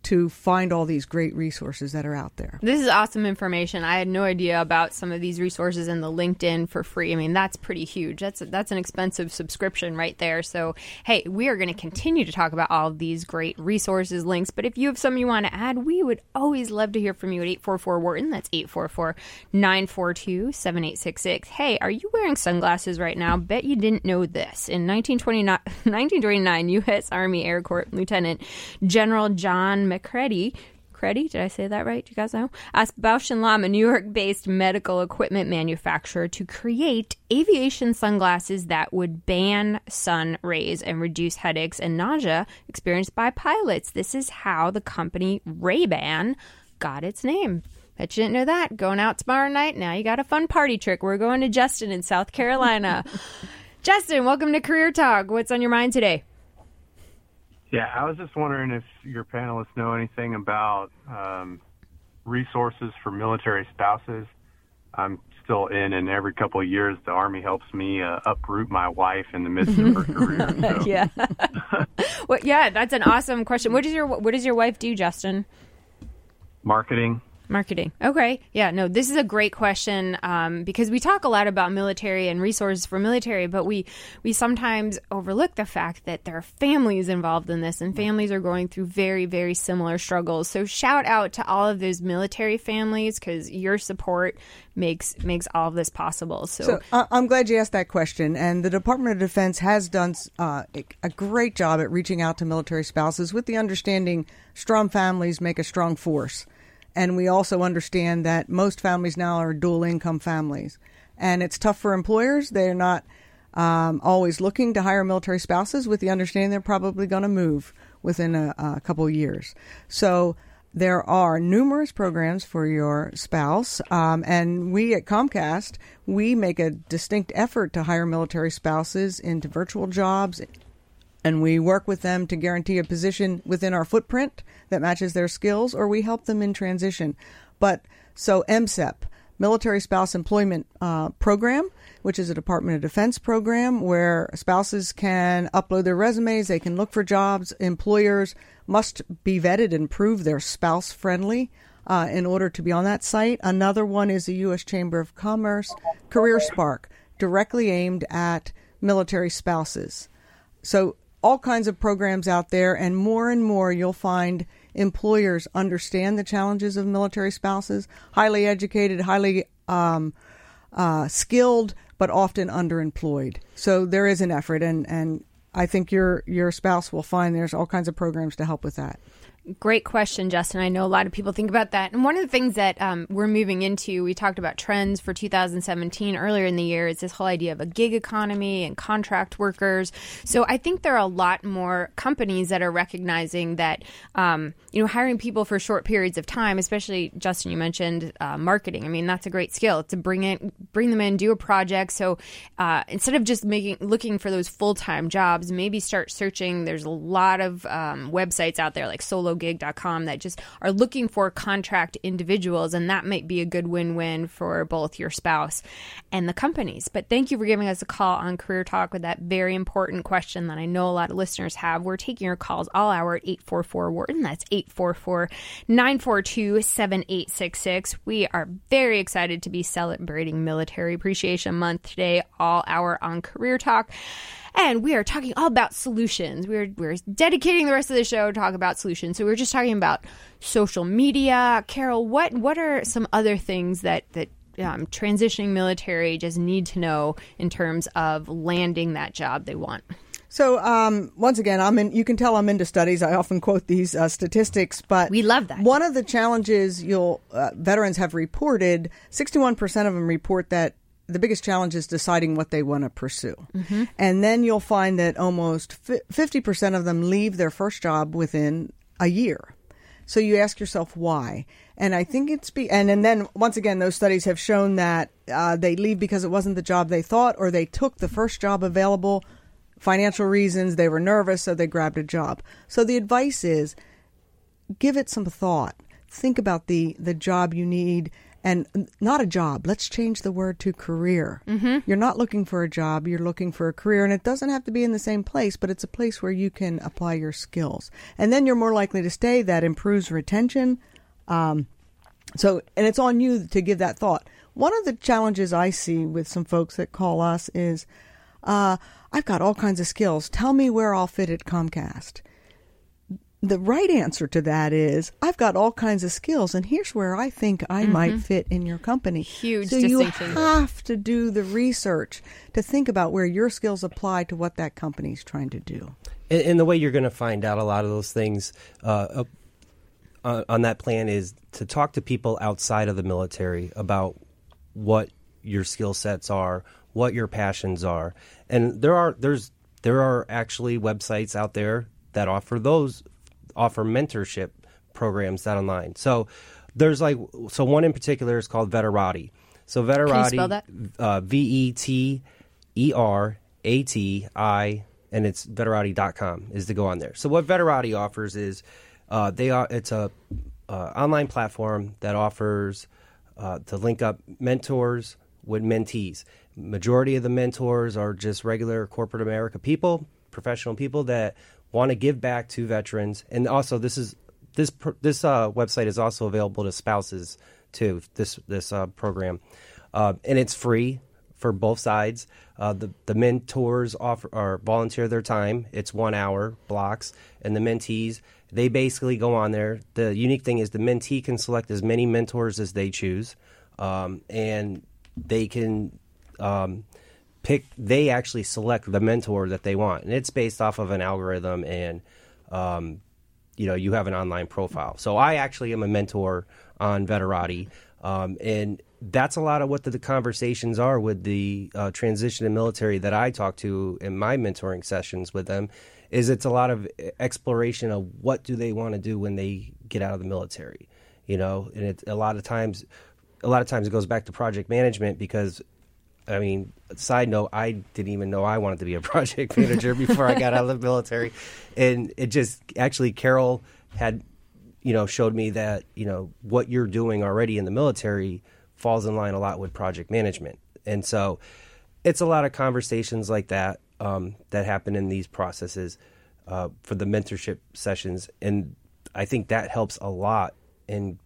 to find all these great resources that are out there. This is awesome information. I had no idea about some of these resources in the LinkedIn for free. I mean, that's pretty huge. That's that's an expensive subscription right there. So, hey, we are going to continue to talk about all these great resources, links. But if you have some you want to add, we would always love to hear from you at 844 Wharton. That's 844 942 7866. Hey, are you wearing sunglasses right now? Bet you didn't know this. In 1929, 1929 U.S. Army Air Corps Lieutenant General John Macready Creddy, did I say that right? Do you guys know? Asked Bausch Lomb, a New York-based medical equipment manufacturer, to create aviation sunglasses that would ban sun rays and reduce headaches and nausea experienced by pilots. This is how the company Ray-Ban got its name. Bet you didn't know that. Going out tomorrow night, now you got a fun party trick. We're going to Justin in South Carolina. Justin, welcome to Career Talk. What's on your mind today? Yeah, I was just wondering if your panelists know anything about um, resources for military spouses. I'm still in, and every couple of years, the Army helps me uh, uproot my wife in the midst of her career. So. yeah. well, yeah, that's an awesome question. What does your What does your wife do, Justin? Marketing. Marketing. Okay. Yeah, no, this is a great question um, because we talk a lot about military and resources for military, but we, we sometimes overlook the fact that there are families involved in this and families are going through very, very similar struggles. So shout out to all of those military families because your support makes makes all of this possible. So, So I- I'm glad you asked that question. And the Department of Defense has done uh, a great job at reaching out to military spouses with the understanding strong families make a strong force. And we also understand that most families now are dual income families. And it's tough for employers. They're not um, always looking to hire military spouses with the understanding they're probably going to move within a, a couple years. So there are numerous programs for your spouse, um, and we at Comcast we make a distinct effort to hire military spouses into virtual jobs, and we work with them to guarantee a position within our footprint that matches their skills, or we help them in transition. But so MSEP, Military Spouse Employment uh, Program, which is a Department of Defense program where spouses can upload their resumes, they can look for jobs. Employers must be vetted and prove they're spouse friendly uh, in order to be on that site. Another one is the U.S. Chamber of Commerce Career Spark, directly aimed at military spouses. So all kinds of programs out there, and more and more you'll find employers understand the challenges of military spouses, highly educated, highly um, uh, skilled but often underemployed. So there is an effort, and and I think your your spouse will find there's all kinds of programs to help with that. Great question, Justin. I know a lot of people think about that. And one of the things that um, we're moving into, we talked about trends for 2017 earlier in the year, is this whole idea of a gig economy and contract workers. So I think there are a lot more companies that are recognizing that, um, you know, hiring people for short periods of time, especially Justin, you mentioned uh, marketing. I mean, that's a great skill to bring it, bring them in, do a project. So uh, instead of just making looking for those full time jobs, maybe start searching. There's a lot of um, websites out there like Solo sologig.com that just are looking for contract individuals, and that might be a good win win for both your spouse and the companies. But thank you for giving us a call on Career Talk with that very important question that I know a lot of listeners have. We're taking your calls all hour at 844 Wharton. That's 844 942 7866. We are very excited to be celebrating Military Appreciation Month today, all hour on Career Talk and we are talking all about solutions. We're we're dedicating the rest of the show to talk about solutions. So we're just talking about social media. Carol, what what are some other things that that um, transitioning military just need to know in terms of landing that job they want? So um, once again, I'm in. You can tell I'm into studies. I often quote these uh, statistics, but we love that. One of the challenges you'll uh, veterans have reported: 61 percent of them report that the biggest challenge is deciding what they want to pursue. Mm-hmm. And then you'll find that almost 50% of them leave their first job within a year. So you ask yourself why. And I think it's be and, and then once again those studies have shown that uh, they leave because it wasn't the job they thought or they took the first job available financial reasons they were nervous so they grabbed a job. So the advice is give it some thought. Think about the the job you need and not a job. Let's change the word to career. Mm-hmm. You're not looking for a job, you're looking for a career. And it doesn't have to be in the same place, but it's a place where you can apply your skills. And then you're more likely to stay. That improves retention. Um, so, and it's on you to give that thought. One of the challenges I see with some folks that call us is uh, I've got all kinds of skills. Tell me where I'll fit at Comcast the right answer to that is I've got all kinds of skills, and here's where I think I mm-hmm. might fit in your company. Huge so you have to do the research to think about where your skills apply to what that company is trying to do. And, and the way you're going to find out a lot of those things uh, uh, on that plan is to talk to people outside of the military about what your skill sets are, what your passions are, and there are there's there are actually websites out there that offer those offer mentorship programs that online. So there's like so one in particular is called Veterati. So Veterati, uh, V E T E R A T I, and it's Veterati.com is to go on there. So what Veterati offers is uh, they are it's a uh, online platform that offers uh, to link up mentors with mentees. Majority of the mentors are just regular corporate America people, professional people that want to give back to veterans, and also this is this this uh, website is also available to spouses too. This this uh, program, uh, and it's free for both sides. Uh, the the mentors offer or volunteer their time. It's one hour blocks, and the mentees they basically go on there. The unique thing is the mentee can select as many mentors as they choose, um, and they can. Um, pick they actually select the mentor that they want. And it's based off of an algorithm and um, you know you have an online profile. So i actually am a mentor on veterati um, and that's a lot of what the, the conversations are with the uh, transition in military that i talk to in my mentoring sessions with them is it's a lot of exploration of what do they want to do when they get out of the military you know? And it, a lot of times a lot of times it goes back to project management because I mean, side note, I didn't even know I wanted to be a project manager before I got out of the military, and it just actually Carol had, you know, showed me that you know what you're doing already in the military falls in line a lot with project management, and so it's a lot of conversations like that um, that happen in these processes uh, for the mentorship sessions, and I think that helps a lot in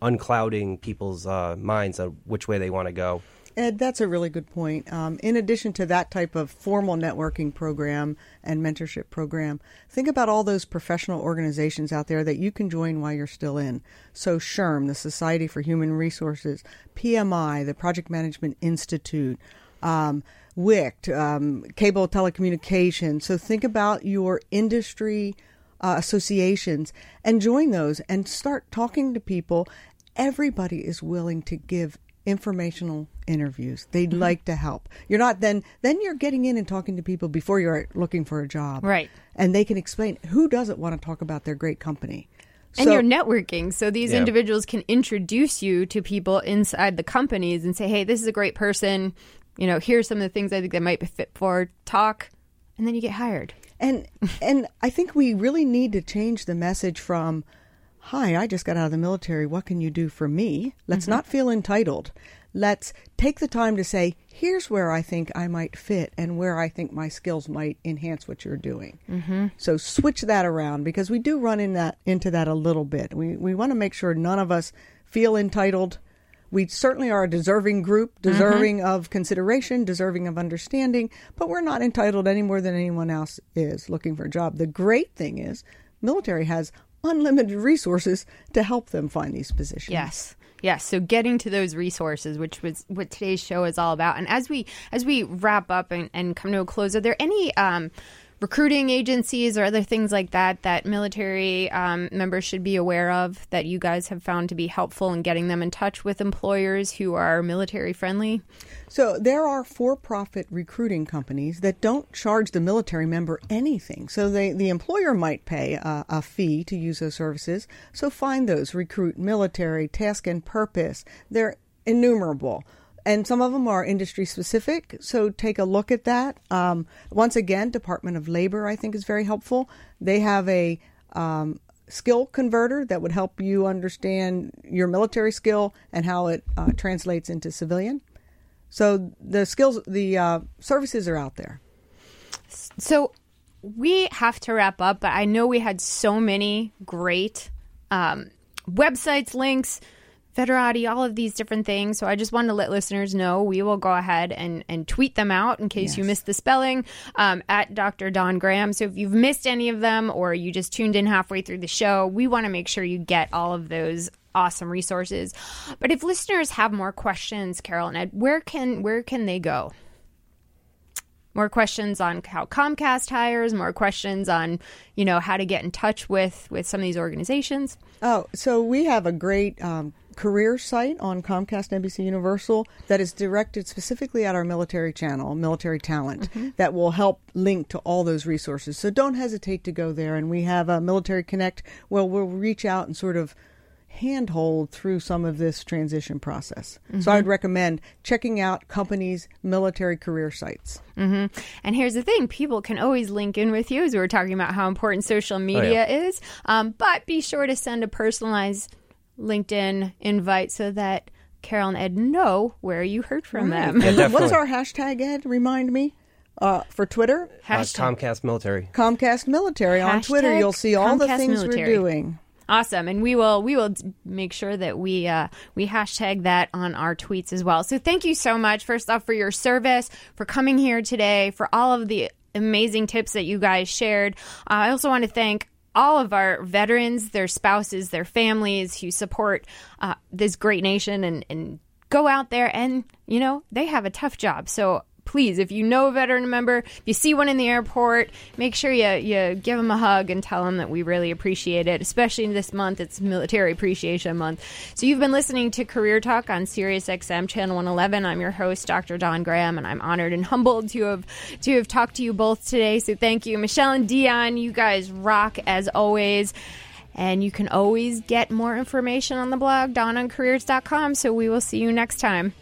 unclouding people's uh, minds of which way they want to go Ed, that's a really good point. Um, in addition to that type of formal networking program and mentorship program, think about all those professional organizations out there that you can join while you're still in. So, SHRM, the Society for Human Resources, PMI, the Project Management Institute, um, WICT, um, cable telecommunications. So, think about your industry uh, associations and join those and start talking to people. Everybody is willing to give informational interviews. They'd Mm-hmm. like to help. You're not then then you're getting in and talking to people before you're looking for a job. Right. And they can explain who doesn't want to talk about their great company. And So- you're networking. So these Yeah. individuals can introduce you to people inside the companies and say, hey, this is a great person. You know, here's some of the things I think they might be fit for. Talk. And then you get hired. And and I think we really need to change the message from Hi, I just got out of the military. What can you do for me? Let's Mhm. not feel entitled. Let's take the time to say, here's where I think I might fit and where I think my skills might enhance what you're doing. Mm-hmm. So switch that around because we do run in that into that a little bit. We we want to make sure none of us feel entitled. We certainly are a deserving group, deserving of consideration, deserving of understanding, but we're not entitled any more than anyone else is looking for a job. The great thing is, military has unlimited resources to help them find these positions. Yes. Yes, so getting to those resources, which was what today's show is all about. And as we as we wrap up and, and come to a close, are there any um, recruiting agencies or other things like that that military um, members should be aware of that you guys have found to be helpful in getting them in touch with employers who are military friendly? So there are for-profit recruiting companies that don't charge the military member anything. So they, the employer might pay a, a fee to use those services. So find those. Recruit military, task and purpose. They're innumerable. And some of them are industry specific, so take a look at that. Um, once again, Department of Labor, I think, is very helpful. They have a um, skill converter that would help you understand your military skill and how it uh, translates into civilian. So the skills, the uh, services are out there. So we have to wrap up, but I know we had so many great um, websites, links, Veterati, all of these different things. So I just wanted to let listeners know we will go ahead and, and tweet them out in case you missed the spelling um, at Dr. Don Graham. So if you've missed any of them or you just tuned in halfway through the show, we want to make sure you get all of those awesome resources. But if listeners have more questions, Carol and Ed, where can where can they go? More questions on how Comcast hires, more questions on, you know, how to get in touch with with some of these organizations. Oh, so we have a great um, career site on Comcast NBC Universal that is directed specifically at our military channel, military talent, that will help link to all those resources. So don't hesitate to go there. And we have a Military Connect where we'll reach out and sort of handhold through some of this transition process. So Mhm. I'd recommend checking out companies' military career sites. hmm And here's the thing: people can always link in with you, as we were talking about how important social media is. Um, but be sure to send a personalized LinkedIn invite so that Carol and Ed know where you heard from Right. them. And what's our hashtag, Ed? Remind me. Uh, for Twitter? Uh, Comcast Military. Comcast Military. On Twitter, you'll see all the things Military. we're doing. Awesome, and we will we will make sure that we uh, we hashtag that on our tweets as well. So thank you so much, first off, for your service, for coming here today, for all of the amazing tips that you guys shared. Uh, I also want to thank all of our veterans, their spouses, their families who support uh, this great nation and, and go out there and you know they have a tough job. So please, if you know a veteran member, if you see one in the airport, make sure you, you give them a hug and tell them that we really appreciate it, especially this month. It's Military Appreciation Month. So you've been listening to Career Talk on Sirius XM Channel 111. I'm your host, Dr. Don Graham, and I'm honored and humbled to have to have talked to you both today. So thank you. Michelle and Dion, you guys rock as always. And you can always get more information on the blog, dononcareers.com. So we will see you next time.